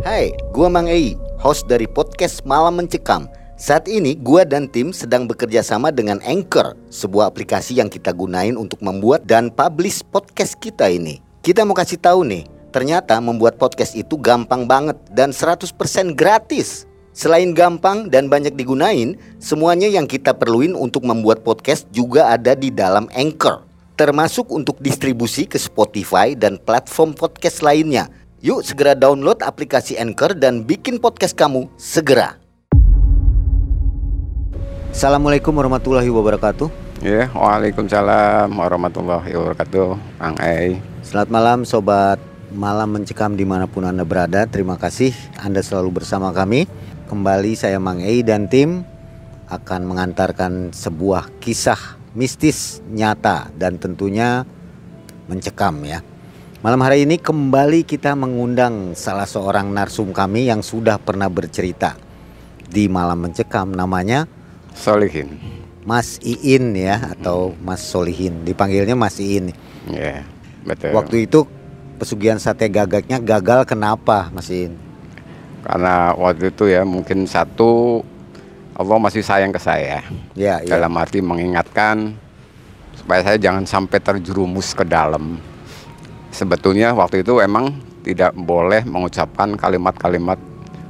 Hai, gua Mang Ei, host dari podcast Malam Mencekam. Saat ini gua dan tim sedang bekerja sama dengan Anchor, sebuah aplikasi yang kita gunain untuk membuat dan publish podcast kita ini. Kita mau kasih tahu nih, ternyata membuat podcast itu gampang banget dan 100% gratis. Selain gampang dan banyak digunain, semuanya yang kita perluin untuk membuat podcast juga ada di dalam Anchor. Termasuk untuk distribusi ke Spotify dan platform podcast lainnya. Yuk segera download aplikasi Anchor dan bikin podcast kamu segera. Assalamualaikum warahmatullahi wabarakatuh. Ya, Waalaikumsalam warahmatullahi wabarakatuh. Kang Ei. Selamat malam sobat malam mencekam di mana pun anda berada. Terima kasih anda selalu bersama kami. Kembali saya Mang Ei dan tim akan mengantarkan sebuah kisah mistis nyata dan tentunya mencekam ya. Malam hari ini kembali kita mengundang salah seorang narsum kami yang sudah pernah bercerita di malam mencekam namanya Solihin. Mas Iin ya atau Mas Solihin dipanggilnya Mas Iin. Ya, betul. Waktu itu pesugihan sate gagaknya gagal kenapa Mas Iin? Karena waktu itu ya mungkin satu Allah masih sayang ke saya. Ya, ya. Dalam arti mengingatkan supaya saya jangan sampai terjerumus ke dalam. Sebetulnya waktu itu emang tidak boleh mengucapkan kalimat-kalimat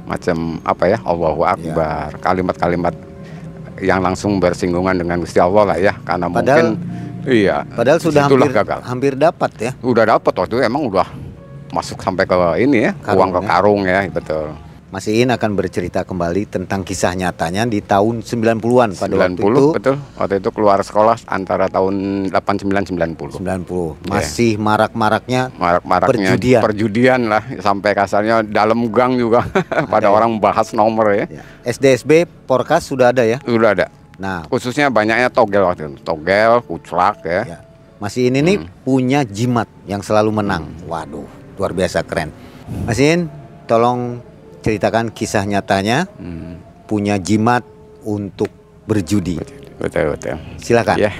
macam apa ya Allahu Akbar, kalimat-kalimat yang langsung bersinggungan dengan Gusti Allah lah ya, karena Padahal- mungkin iya. Padahal sudah hampir gagal. hampir dapat ya. Udah dapat waktu itu emang udah masuk sampai ke ini ya, Karung uang ke ya. karung ya, betul. Mas Iin akan bercerita kembali tentang kisah nyatanya di tahun 90-an pada waktu 90 itu betul. Waktu itu keluar sekolah antara tahun 89 90. 90 masih marak-maraknya Marak-maraknya Perjudian. perjudian. lah sampai kasarnya dalam gang juga ya? pada orang bahas nomor ya. ya. SDSB Porkas sudah ada ya. Udah ada. Nah, Khususnya banyaknya togel waktu itu. Togel, kuclak ya. ya. Mas Iin ini Hmm. punya jimat yang selalu menang. Waduh, luar biasa keren. Mas Iin, tolong ceritakan kisah nyatanya Hmm, punya jimat untuk berjudi. betul betul. Silakan. Ya.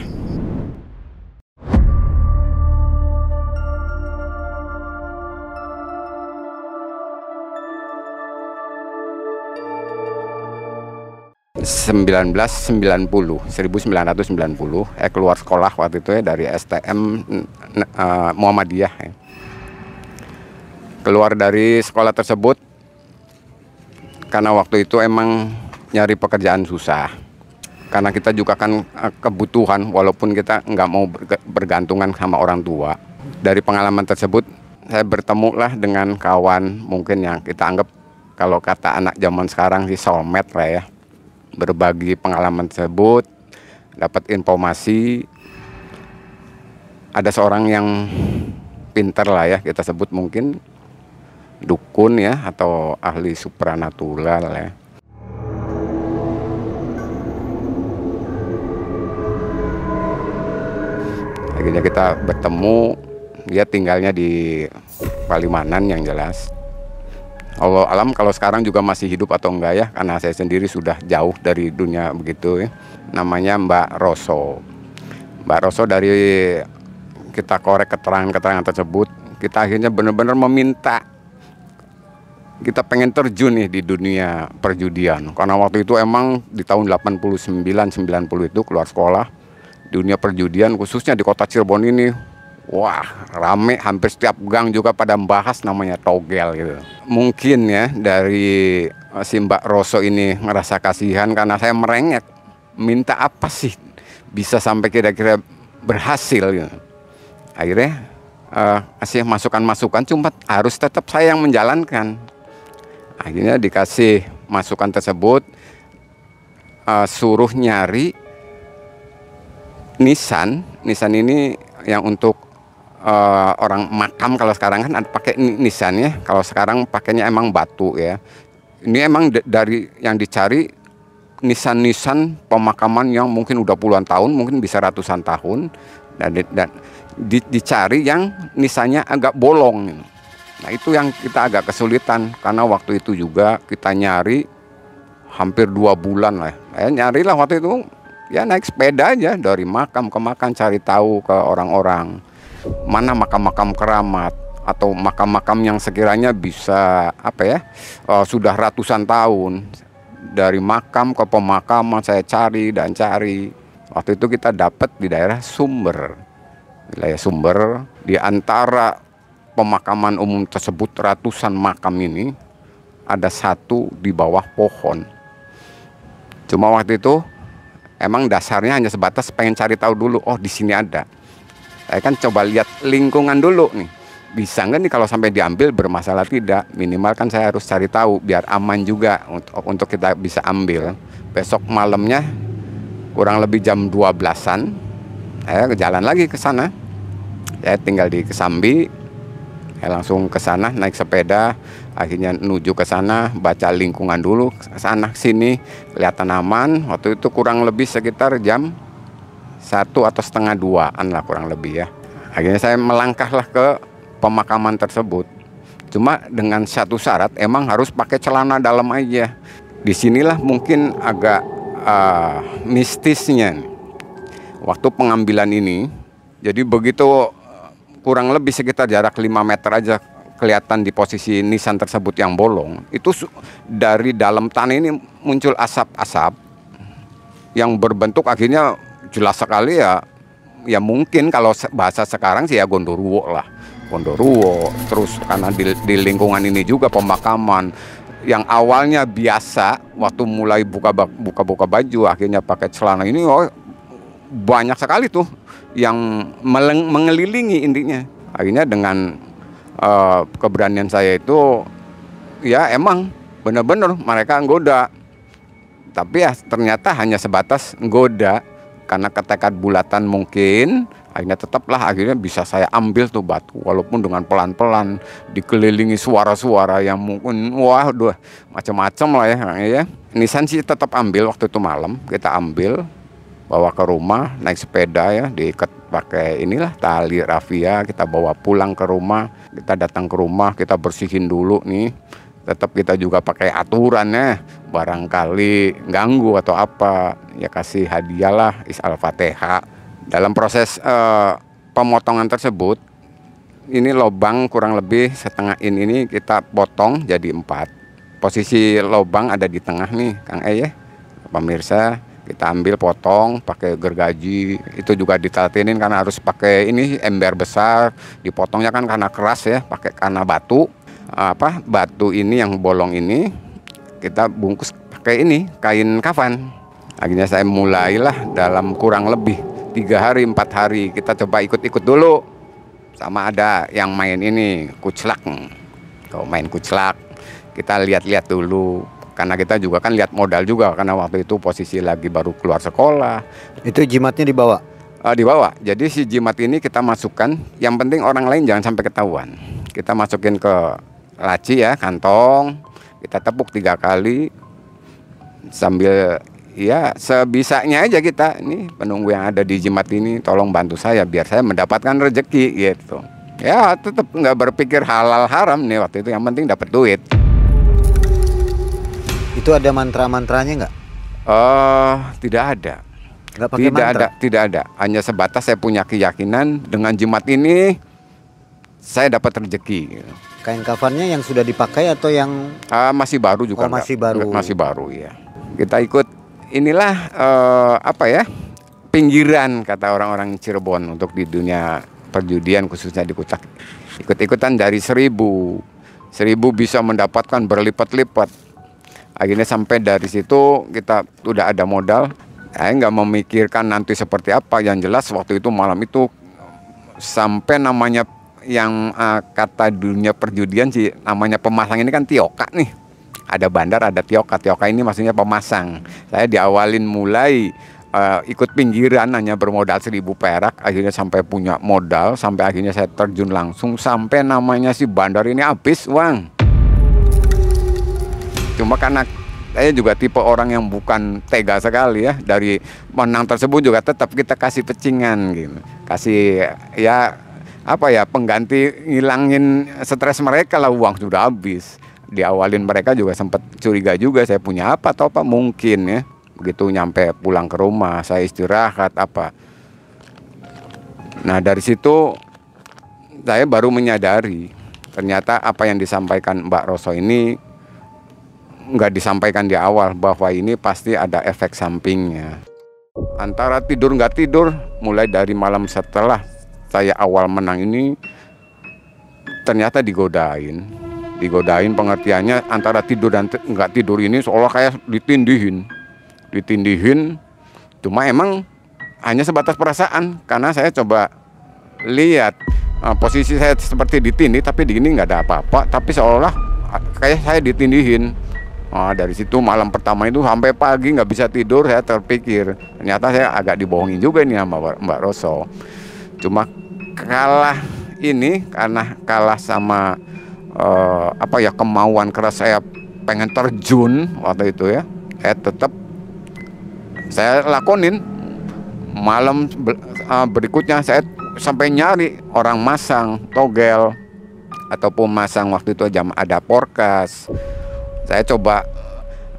sembilan belas sembilan puluh seribu sembilan ratus sembilan puluh eh keluar sekolah waktu itu ya dari STM eh, Muhammadiyah ya. keluar dari sekolah tersebut karena waktu itu emang nyari pekerjaan susah. Karena kita juga kan eh, kebutuhan walaupun kita nggak mau berga- bergantungan sama orang tua. Dari pengalaman tersebut saya bertemu lah dengan kawan mungkin yang kita anggap kalau kata anak zaman sekarang sih soulmate lah ya. Berbagi pengalaman tersebut dapat informasi. Ada seorang yang pinter lah ya kita sebut mungkin dukun ya atau ahli supranatural ya. Akhirnya kita bertemu dia tinggalnya di Palimanan yang jelas. Allah alam kalau sekarang juga masih hidup atau enggak ya karena saya sendiri sudah jauh dari dunia begitu ya. Namanya Mbak Roso Mbak Roso dari kita korek keterangan-keterangan tersebut kita akhirnya benar-benar meminta kita pengen terjun nih di dunia perjudian. Karena waktu itu emang di tahun 89 90 itu keluar sekolah dunia perjudian khususnya di kota Cirebon ini wah rame hampir setiap gang juga pada membahas namanya togel gitu. Mungkin ya dari eh, si Mbak Roso ini ngerasa kasihan karena saya merengek minta apa sih bisa sampai kira-kira berhasil gitu. Akhirnya eh, kasih masukan-masukan cuma harus tetap saya yang menjalankan akhirnya dikasih masukan tersebut eh, suruh nyari nisan nisan ini yang untuk eh, orang makam kalau sekarang kan pakai ni- nisan ya. Kalau sekarang pakainya emang batu ya. Ini emang dari yang dicari nisan-nisan pemakaman yang mungkin udah puluhan tahun mungkin bisa ratusan tahun. Dan, dan di- dicari yang nisannya agak bolong. Nah itu yang kita agak kesulitan karena waktu itu juga kita nyari hampir dua bulan lah. Saya nyari lah waktu itu ya naik sepeda aja dari makam ke makam cari tahu ke orang-orang. Mana makam-makam keramat atau makam-makam yang sekiranya bisa apa ya uh, sudah ratusan tahun. Dari makam ke pemakaman saya cari dan cari. Waktu itu kita dapat di daerah Sumber. Wilayah Sumber di antara pemakaman umum tersebut ratusan makam ini ada satu di bawah pohon. Cuma waktu itu emang dasarnya hanya sebatas pengen cari tahu dulu oh di sini ada. Saya kan coba lihat lingkungan dulu nih. Bisa nggak nih kalau sampai diambil bermasalah tidak? Minimal kan saya harus cari tahu biar aman juga untuk untuk kita bisa ambil. Besok malamnya kurang lebih jam 12-an saya jalan lagi ke sana. Saya tinggal di Kesambi saya langsung ke sana naik sepeda akhirnya menuju ke sana baca lingkungan dulu sana sini kelihatan aman waktu itu kurang lebih sekitar jam satu atau setengah duaan lah kurang lebih ya akhirnya saya melangkahlah ke pemakaman tersebut. Cuma dengan satu syarat emang harus pakai celana dalam aja. Di sinilah mungkin agak uh, mistisnya. Waktu pengambilan ini, jadi begitu kurang lebih sekitar jarak 5 meter aja kelihatan di posisi nisan tersebut yang bolong. Itu dari dalam tanah ini muncul asap-asap yang berbentuk akhirnya jelas sekali ya ya mungkin kalau bahasa sekarang sih ya gondoruo lah Gondoruo, terus karena di, di lingkungan ini juga pemakaman yang awalnya biasa waktu mulai buka buka baju akhirnya pakai celana ini oh banyak sekali tuh yang meleng, mengelilingi intinya. Akhirnya dengan uh, keberanian saya itu ya emang benar-benar mereka nggoda. Tapi ya ternyata hanya sebatas nggoda. Karena ketekad bulatan mungkin akhirnya tetaplah akhirnya bisa saya ambil tuh batu. Walaupun dengan pelan-pelan dikelilingi suara-suara yang mungkin wah udah macam-macam lah ya. Ya Nissan sih tetap ambil waktu itu malam kita ambil bawa ke rumah naik sepeda ya diikat pakai inilah tali rafia kita bawa pulang ke rumah kita datang ke rumah kita bersihin dulu nih. Tetap kita juga pakai aturan ya barangkali ganggu atau apa ya kasih hadiah lah is al-fatihah. Dalam proses uh, pemotongan tersebut ini lobang kurang lebih setengah in ini kita potong jadi empat. Posisi lobang ada di tengah nih Kang E ya pemirsa kita ambil potong pakai gergaji itu juga ditatenin karena harus pakai ini ember besar. Dipotongnya kan karena keras ya pakai karena batu. Apa batu ini yang bolong ini kita bungkus pakai ini kain kafan. Akhirnya saya mulailah dalam kurang lebih tiga hari empat hari. Kita coba ikut-ikut dulu. Sama ada yang main ini kuclak. Kalau main kuclak kita lihat-lihat dulu karena kita juga kan lihat modal juga karena waktu itu posisi lagi baru keluar sekolah. Itu jimatnya dibawa? Uh, dibawa. Jadi si jimat ini kita masukkan. Yang penting orang lain jangan sampai ketahuan. Kita masukin ke laci ya kantong. Kita tepuk tiga kali. Sambil ya sebisanya aja kita. Ini penunggu yang ada di jimat ini tolong bantu saya biar saya mendapatkan rezeki gitu. Ya tetap nggak berpikir halal haram nih waktu itu. Yang penting dapat duit itu ada mantra-mantranya nggak? Uh, tidak ada. Nggak pakai tidak mantra? ada tidak ada. Hanya sebatas saya punya keyakinan dengan jimat ini saya dapat rezeki. Kain kafannya yang sudah dipakai atau yang uh, masih baru juga Oh, masih baru. masih baru ya kita ikut inilah uh, apa ya pinggiran kata orang-orang Cirebon untuk di dunia perjudian khususnya di Kutak. Ikut-ikutan dari seribu. Seribu bisa mendapatkan berlipat-lipat akhirnya sampai dari situ kita udah ada modal. Saya nggak memikirkan nanti seperti apa. Yang jelas waktu itu malam itu sampai namanya yang uh, kata dunia perjudian sih namanya pemasang ini kan tioka nih. Ada bandar ada tioka. Tioka ini maksudnya pemasang. Saya diawalin mulai uh, ikut pinggiran hanya bermodal seribu perak. Akhirnya sampai punya modal sampai akhirnya saya terjun langsung. Sampai namanya si bandar ini habis uang cuma karena saya juga tipe orang yang bukan tega sekali ya dari menang tersebut juga tetap kita kasih pecingan gitu. Kasih ya apa ya pengganti ngilangin stres mereka lah uang sudah habis. Diawalin mereka juga sempat curiga juga saya punya apa atau apa? Mungkin ya begitu nyampe pulang ke rumah saya istirahat apa. Nah dari situ saya baru menyadari ternyata apa yang disampaikan Mbak Roso ini nggak disampaikan di awal bahwa ini pasti ada efek sampingnya. Antara tidur nggak tidur, mulai dari malam setelah saya awal menang ini ternyata digodain. Digodain pengertiannya antara tidur dan nggak tidur ini seolah kayak ditindihin. Ditindihin, cuma emang hanya sebatas perasaan karena saya coba lihat uh, posisi saya seperti ditindih tapi di ini nggak ada apa-apa tapi seolah kayak saya ditindihin Nah, dari situ malam pertama itu sampai pagi nggak bisa tidur saya terpikir. Ternyata saya agak dibohongin juga nih sama Mbak Roso cuma kalah ini karena kalah sama uh, apa ya kemauan keras saya pengen terjun waktu itu ya. Saya tetap saya lakonin. Malam uh, berikutnya saya sampai nyari orang masang togel ataupun masang waktu itu jam ada porkas saya coba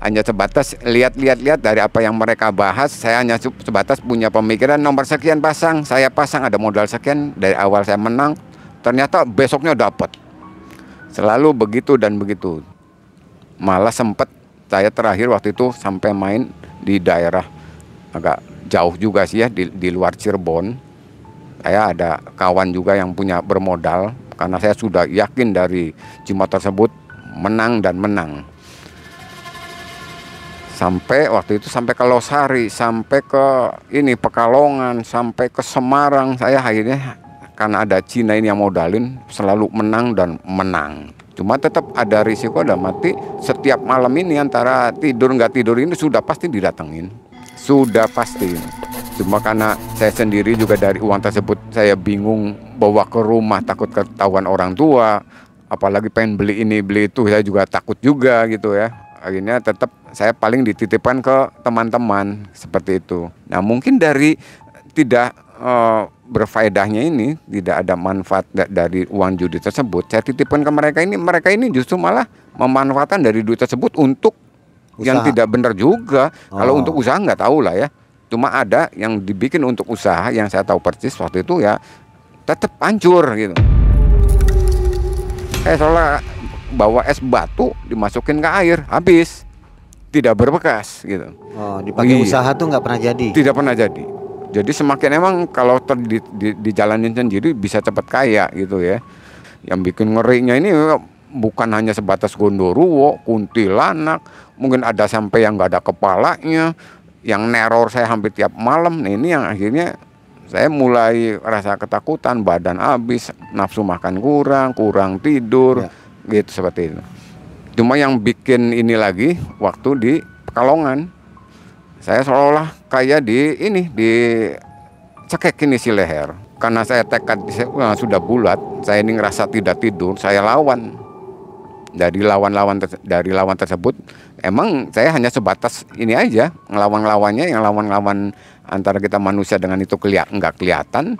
hanya sebatas lihat-lihat-lihat dari apa yang mereka bahas. Saya hanya sebatas punya pemikiran nomor sekian pasang saya pasang ada modal sekian. Dari awal saya menang ternyata besoknya dapat. Selalu begitu dan begitu. Malah sempat saya terakhir waktu itu sampai main di daerah agak jauh juga sih ya di, di luar Cirebon. Saya ada kawan juga yang punya bermodal karena saya sudah yakin dari jimat tersebut menang dan menang sampai waktu itu sampai ke Losari sampai ke ini Pekalongan sampai ke Semarang saya akhirnya karena ada Cina ini yang modalin selalu menang dan menang cuma tetap ada risiko ada mati setiap malam ini antara tidur nggak tidur ini sudah pasti didatengin sudah pasti Cuma karena saya sendiri juga dari uang tersebut saya bingung bawa ke rumah takut ketahuan orang tua. Apalagi pengen beli ini beli itu saya juga takut juga gitu ya. Akhirnya tetap saya paling dititipkan ke teman-teman seperti itu. Nah mungkin dari tidak uh, berfaedahnya ini tidak ada manfaat dari uang judi tersebut. Saya titipkan ke mereka ini, mereka ini justru malah memanfaatkan dari duit tersebut untuk usaha. yang tidak benar juga. Oh. Kalau untuk usaha nggak tahu lah ya. Cuma ada yang dibikin untuk usaha yang saya tahu persis waktu itu ya tetap hancur gitu. Eh soalnya bawa es batu dimasukin ke air habis tidak berbekas gitu. Oh, dipakai iya. usaha tuh nggak pernah jadi. Tidak pernah jadi. Jadi semakin emang kalau ter, di, di, dijalanin sendiri bisa cepat kaya gitu ya. Yang bikin ngerinya ini bukan hanya sebatas gondoruwo, kuntilanak, mungkin ada sampai yang nggak ada kepalanya, yang neror saya hampir tiap malam nah ini yang akhirnya saya mulai rasa ketakutan badan habis nafsu makan kurang kurang tidur ya. gitu seperti itu cuma yang bikin ini lagi waktu di Pekalongan. Saya seolah-olah kayak di ini di cekek ini si leher. Karena saya tekad sudah bulat saya ini ngerasa tidak tidur saya lawan. Dari lawan-lawan dari lawan tersebut emang saya hanya sebatas ini aja ngelawan-lawannya yang lawan-lawan antara kita manusia dengan itu kelihat nggak kelihatan.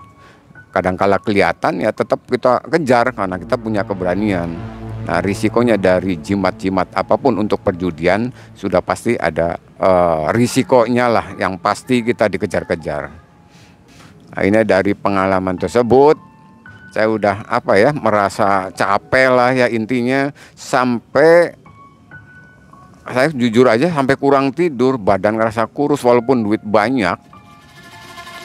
Kadang-kala kelihatan ya tetap kita kejar karena kita punya keberanian nah risikonya dari jimat-jimat apa pun untuk perjudian sudah pasti ada uh, risikonya lah yang pasti kita dikejar-kejar. Nah, ini dari pengalaman tersebut saya udah apa ya merasa capek lah ya intinya sampai saya jujur aja sampai kurang tidur badan ngerasa kurus walaupun duit banyak.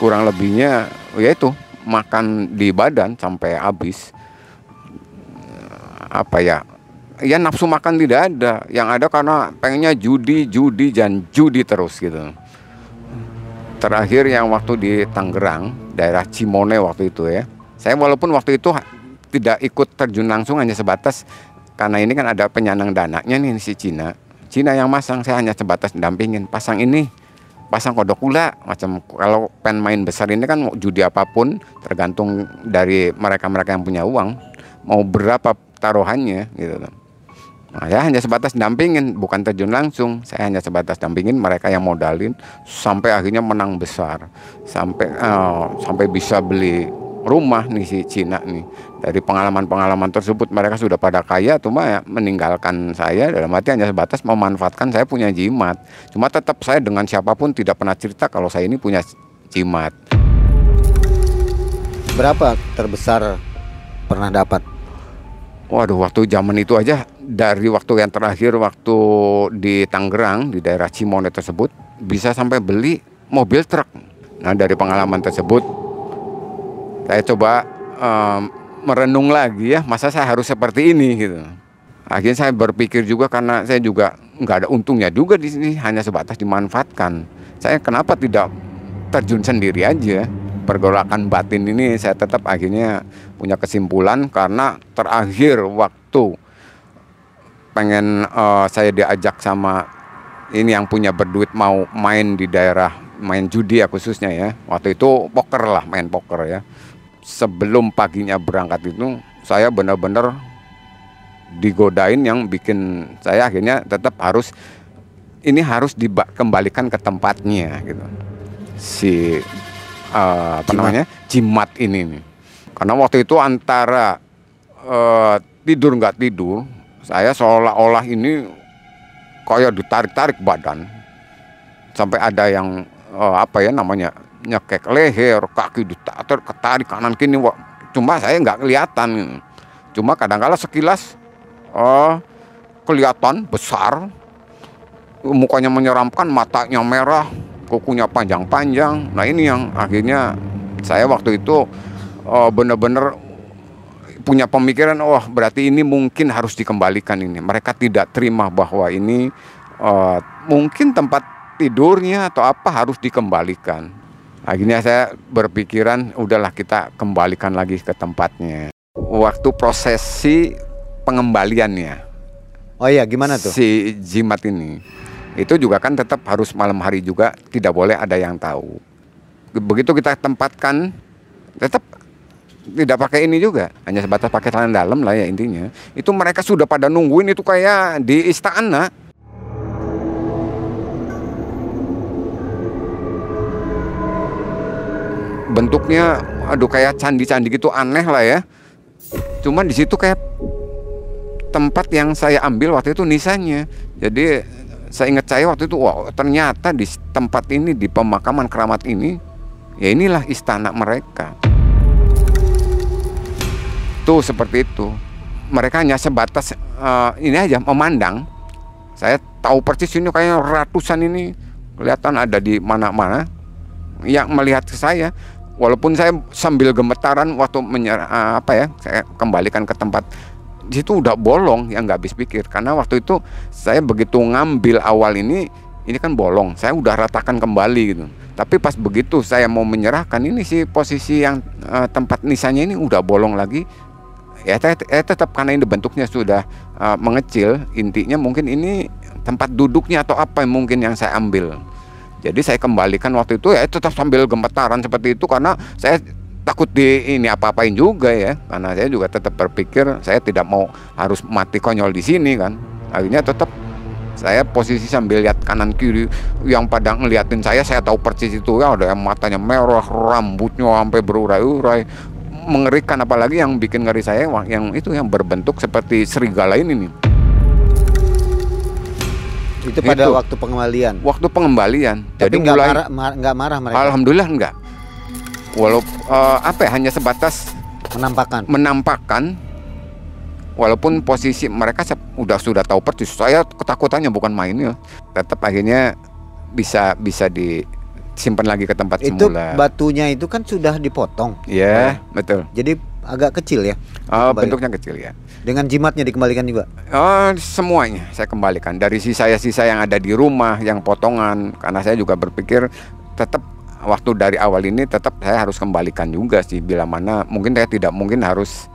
Kurang lebihnya ya itu makan di badan sampai habis apa ya ya nafsu makan tidak ada. Yang ada karena pengennya judi judi dan judi terus gitu. Terakhir yang waktu di Tangerang daerah Cimone waktu itu ya. Saya walaupun waktu itu tidak ikut terjun langsung hanya sebatas karena ini kan ada penyandang dananya nih si Cina. Cina yang masang saya hanya sebatas dampingin. Pasang ini pasang kodok pula macam. Kalau pen main besar ini kan judi apa pun tergantung dari mereka-mereka yang punya uang. Mau berapa taruhannya gitu Nah, saya hanya sebatas dampingin, bukan terjun langsung. Saya hanya sebatas dampingin mereka yang modalin sampai akhirnya menang besar, sampai uh, sampai bisa beli rumah nih si Cina nih. Dari pengalaman-pengalaman tersebut mereka sudah pada kaya cuma ya meninggalkan saya dalam arti hanya sebatas memanfaatkan saya punya jimat. Cuma tetap saya dengan siapa pun tidak pernah cerita kalau saya ini punya jimat. Berapa terbesar pernah dapat Waduh, waktu zaman itu aja dari waktu yang terakhir waktu di Tangerang di daerah Cimone tersebut bisa sampai beli mobil truk. Nah dari pengalaman tersebut saya coba um, merenung lagi ya masa saya harus seperti ini gitu. Akhirnya saya berpikir juga karena saya juga nggak ada untungnya juga di sini hanya sebatas dimanfaatkan. Saya kenapa tidak terjun sendiri aja? Pergolakan batin ini saya tetap akhirnya punya kesimpulan karena terakhir waktu pengen uh, saya diajak sama ini yang punya berduit mau main di daerah main judi ya khususnya ya. Waktu itu poker lah main poker ya. Sebelum paginya berangkat itu saya benar-benar digodain yang bikin saya akhirnya tetap harus ini harus dikembalikan ke tempatnya gitu. Si uh, apa jimat. namanya jimat ini nih. Karena waktu itu antara uh, tidur nggak tidur, saya seolah-olah ini kayak ditarik-tarik badan sampai ada yang uh, apa ya namanya nyekek leher, kaki ditarik, ketarik kanan kini. Cuma saya nggak kelihatan. Cuma kadang-kala sekilas uh, kelihatan besar, mukanya menyeramkan, matanya merah, kukunya panjang-panjang. Nah ini yang akhirnya saya waktu itu uh, benar-benar punya pemikiran, oh berarti ini mungkin harus dikembalikan ini. Mereka tidak terima bahwa ini uh, mungkin tempat tidurnya atau apa harus dikembalikan. Akhirnya saya berpikiran, udahlah kita kembalikan lagi ke tempatnya. Waktu prosesi pengembaliannya. Oh iya, gimana tuh? Si jimat ini itu juga kan tetap harus malam hari juga tidak boleh ada yang tahu. Begitu kita tempatkan tetap tidak pakai ini juga. Hanya sebatas pakai celana dalam lah ya intinya. Itu mereka sudah pada nungguin itu kayak di istana. Bentuknya aduh kayak candi-candi gitu aneh lah ya. Cuman di situ kayak tempat yang saya ambil waktu itu nisanya. Jadi saya ingat saya waktu itu wow ternyata di tempat ini di pemakaman keramat ini ya inilah istana mereka. Tuh seperti itu. Mereka hanya sebatas uh, ini aja memandang. Saya tahu persis ini kayak ratusan ini kelihatan ada di mana-mana yang melihat ke saya. Walaupun saya sambil gemetaran waktu menyerah uh, apa ya saya kembalikan ke tempat situ udah bolong yang nggak habis pikir. Karena waktu itu saya begitu ngambil awal ini ini kan bolong. Saya udah ratakan kembali gitu. Tapi pas begitu saya mau menyerahkan ini sih posisi yang uh, tempat nisanya ini udah bolong lagi. Ya saya tetap karena ini bentuknya sudah uh, mengecil intinya mungkin ini tempat duduknya atau apa yang mungkin yang saya ambil. Jadi saya kembalikan waktu itu ya tetap sambil gemetaran seperti itu karena saya takut di ini apa-apain juga ya. Karena saya juga tetap berpikir saya tidak mau harus mati konyol di sini kan. Akhirnya tetap saya posisi sambil lihat kanan kiri yang pada ngeliatin saya saya tahu persis itu ya ada yang matanya merah rambutnya sampai berurai-urai. Mengerikan apalagi yang bikin ngeri saya yang itu yang berbentuk seperti serigala ini nih. Itu pada itu. waktu pengembalian? Waktu pengembalian. Tapi jadi nggak mulai marah, nggak marah mereka? Alhamdulillah enggak walau uh, apa ya hanya sebatas menampakkan. menampakkan walaupun posisi mereka sudah sudah tahu persis. Saya ketakutannya bukan main ya. Tetap akhirnya bisa bisa disimpan lagi ke tempat itu semula. batunya itu kan sudah dipotong. Ya yeah, betul. jadi agak kecil ya? Oh, bentuknya kecil ya. Dengan jimatnya dikembalikan juga? Oh semuanya saya kembalikan. Dari sisa-sisa yang ada di rumah yang potongan karena saya juga berpikir tetap waktu dari awal ini tetap saya harus kembalikan juga sih bila mana mungkin saya tidak mungkin harus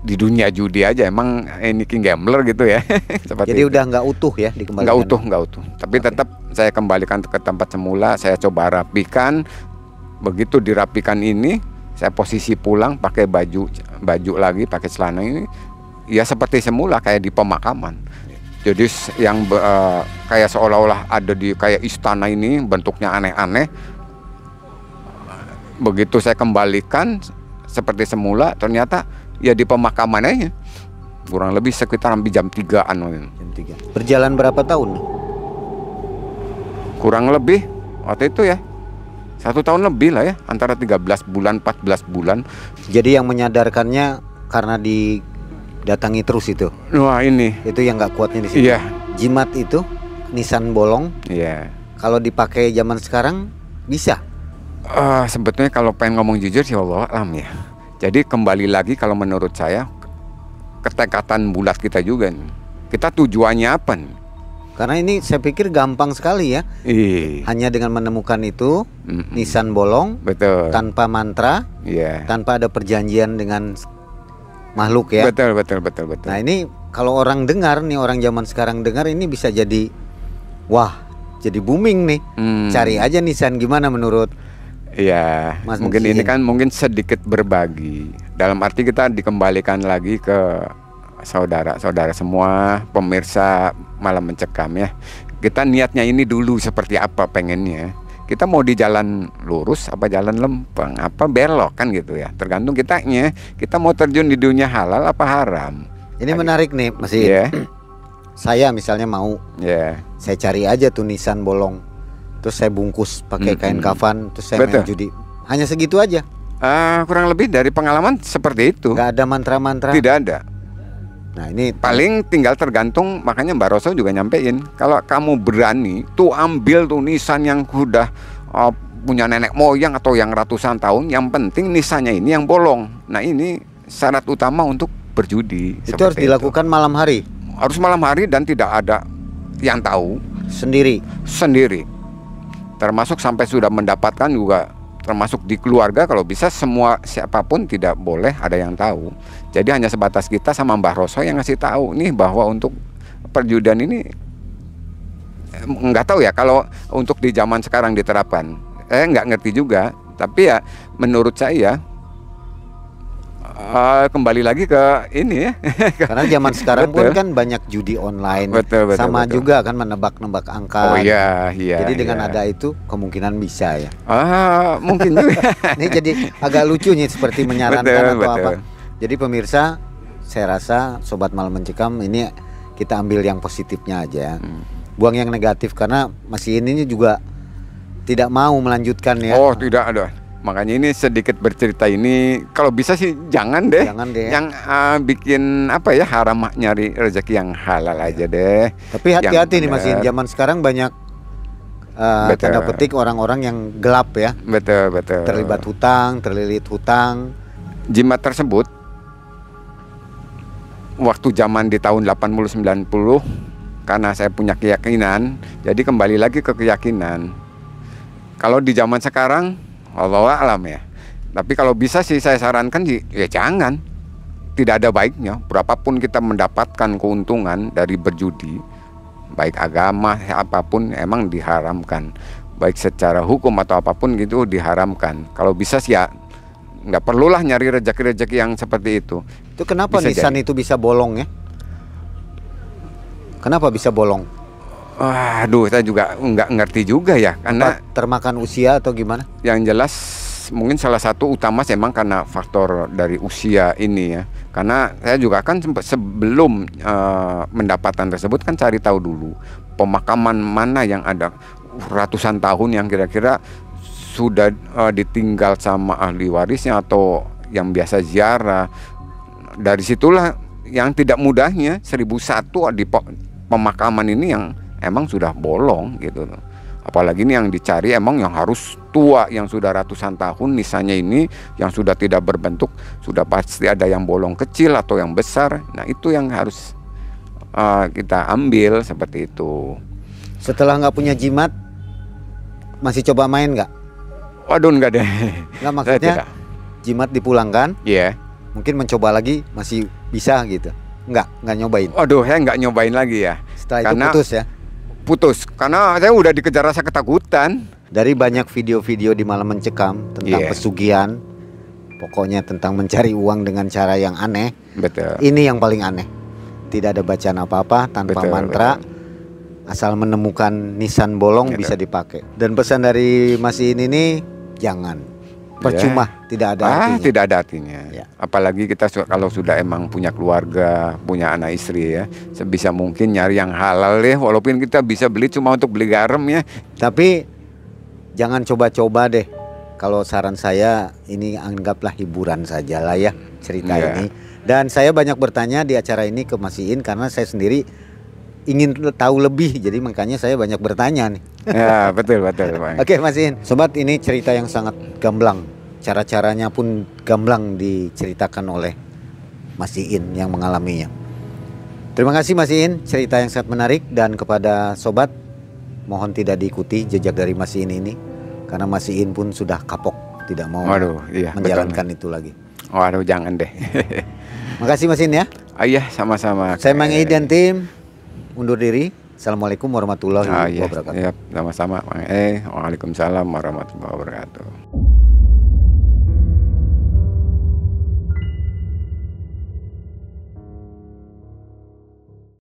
di dunia judi aja. Emang ini king gambler gitu ya Seperti jadi itu. udah nggak utuh ya dikembalikan? Nggak utuh nggak utuh. Tapi okay. tetap saya kembalikan ke tempat semula saya coba rapikan. Begitu dirapikan ini saya posisi pulang pakai baju baju lagi pakai celana ini ya seperti semula kayak di pemakaman. Jadi yang uh, kayak seolah-olah ada di kayak istana ini bentuknya aneh-aneh begitu saya kembalikan seperti semula ternyata ya di pemakaman aja. Kurang lebih sekitar hampir jam 3an jam 3 berjalan berapa tahun? Kurang lebih waktu itu ya. Satu tahun lebih lah ya antara 13 bulan 14 bulan. Jadi yang menyadarkannya karena di datangi terus itu. Wah ini, Itu yang nggak kuatnya di situ. iya, Jimat itu nisan bolong. Iya. kalau dipakai zaman sekarang bisa. Ah, sebetulnya kalau pengen ngomong jujur sih Allah alam ya. Jadi kembali lagi kalau menurut saya ketekatan bulat kita juga nih. Kita tujuannya apa nih? Karena ini saya pikir gampang sekali ya. Ih, Hanya dengan menemukan itu mm-mm. nisan bolong betul. tanpa mantra, Iya. tanpa ada perjanjian dengan makhluk ya. Betul, betul, betul, betul. Nah ini kalau orang dengar nih orang zaman sekarang dengar ini bisa jadi wah jadi booming nih. Hmm, Cari aja nisan gimana menurut Iya, Mas mungkin ini kan mungkin sedikit berbagi. Dalam arti kita dikembalikan lagi ke saudara-saudara semua, pemirsa malam mencekam ya. Kita niatnya ini dulu seperti apa pengennya. Kita mau di jalan lurus apa jalan lempeng apa belok kan gitu ya. Tergantung kitanya. Kita mau terjun di dunia halal apa haram. ini Lagi. menarik nih masih Iya, saya misalnya mau iya. saya cari aja tuh nisan bolong terus saya bungkus pakai kain Mm-mm. kafan terus saya main Betul. judi hanya segitu aja Ah, kurang lebih dari pengalaman seperti itu. nggak ada mantra-mantra Tidak ada. nah ini Paling tinggal tergantung makanya Mbak Roso juga nyampein kalau kamu berani tuh ambil tuh nisan yang sudah uh, punya nenek moyang atau yang ratusan tahun yang penting nisannya ini yang bolong. Nah ini syarat utama untuk berjudi. itu harus dilakukan malam hari Harus malam hari dan tidak ada yang tahu sendiri sendiri. Termasuk sampai sudah mendapatkan juga termasuk di keluarga kalau bisa semua siapa pun tidak boleh ada yang tahu. Jadi hanya sebatas kita sama Mbah Roso yang ngasih tahu nih bahwa untuk perjudian ini eh, nggak tahu ya kalau untuk di zaman sekarang diterapkan. Eh nggak ngerti juga, tapi ya menurut saya eh, kembali lagi ke ini ya. karena zaman sekarang pun Betul. kan banyak judi online Betul, betul, sama betul. juga kan menebak-nebak angka Oh iya, iya. jadi dengan iya. ada itu kemungkinan bisa ya Ah, mungkin juga. ini jadi agak lucu nih seperti menyarankan Betul, atau betul. apa jadi pemirsa saya rasa sobat malam mencekam ini kita ambil yang positifnya aja Hmm. buang yang negatif karena masih ini juga tidak mau melanjutkan ya Oh tidak ada. Makanya ini sedikit bercerita ini kalau bisa sih jangan deh. jangan deh ya. Yang ah, bikin apa ya haram nyari rezeki yang halal aja deh. tapi hati-hati nih masih zaman sekarang banyak Betul. tanda petik orang-orang yang gelap ya Betul betul. terlibat hutang terlilit hutang jimat tersebut waktu zaman di tahun 80 90 karena saya punya keyakinan, jadi kembali lagi ke keyakinan. Kalau di zaman sekarang Allah alam ya. Tapi kalau bisa sih saya sarankan sih, ya jangan. Tidak ada baiknya. Berapapun kita mendapatkan keuntungan dari berjudi baik agama apa pun emang diharamkan. Baik secara hukum atau apa pun gitu diharamkan. Kalau bisa sih ya nggak perlulah nyari rejeki-rejeki yang seperti itu. Itu kenapa Bisa nisan itu bisa bolong ya? Kenapa bisa bolong Waduh, saya juga nggak ngerti juga ya, karena Apa termakan usia atau gimana yang jelas mungkin salah satu utama sih emang karena faktor dari usia ini ya. Karena saya juga kan sempat sebelum eh, mendapatkan tersebut kan cari tahu dulu pemakaman mana yang ada ratusan tahun yang kira-kira sudah eh, ditinggal sama ahli warisnya atau yang biasa ziarah. Dari situlah yang tidak mudahnya 1001 di pemakaman ini yang emang sudah bolong gitu loh. Apalagi ini yang dicari emang yang harus tua yang sudah ratusan tahun misalnya ini yang sudah tidak berbentuk sudah pasti ada yang bolong kecil atau yang besar. Nah itu yang harus uh, kita ambil seperti itu. setelah nggak punya jimat masih coba main nggak Waduh enggak deh. nggak maksudnya jimat dipulangkan Iya. mungkin mencoba lagi masih bisa gitu nggak nggak nyobain Waduh saya nggak nyobain lagi ya. setelah Karena- itu putus ya Putus karena saya udah dikejar rasa ketakutan. dari banyak video-video di malam mencekam tentang Iya. pesugihan pokoknya tentang mencari uang dengan cara yang aneh Betul. ini yang paling aneh tidak ada bacaan apa-apa tanpa Betul, mantra asal menemukan nisan bolong Betul. bisa dipakai dan pesan dari Mas ini nih jangan percuma tidak ada ah, artinya tidak ada artinya. Ya. Apalagi kita kalau sudah emang punya keluarga, punya anak istri ya, sebisa mungkin nyari yang halal ya. Walaupun kita bisa beli cuma untuk beli garam ya. Tapi jangan coba-coba deh. Kalau saran saya ini anggaplah hiburan saja lah ya cerita Iya. ini. Dan saya banyak bertanya di acara ini ke Mas Iin karena saya sendiri ingin tahu lebih, jadi makanya saya banyak bertanya nih. ya betul betul Bang. Oke Mas Iin, sobat ini cerita yang sangat gamblang, cara-caranya pun gamblang diceritakan oleh Mas Iin yang mengalaminya. Terima kasih Mas Iin, cerita yang sangat menarik dan kepada sobat mohon tidak diikuti jejak dari Mas Iin ini karena Mas Iin pun sudah kapok tidak mau Waduh, iya, menjalankan itu lagi. Waduh jangan deh. Makasih Mas Iin ya. Ah, iya sama-sama. Saya Mang Iin dan tim undur diri. Assalamualaikum warahmatullahi Ah, iya, wabarakatuh. iya, sama-sama. Eh, Waalaikumsalam warahmatullahi wabarakatuh.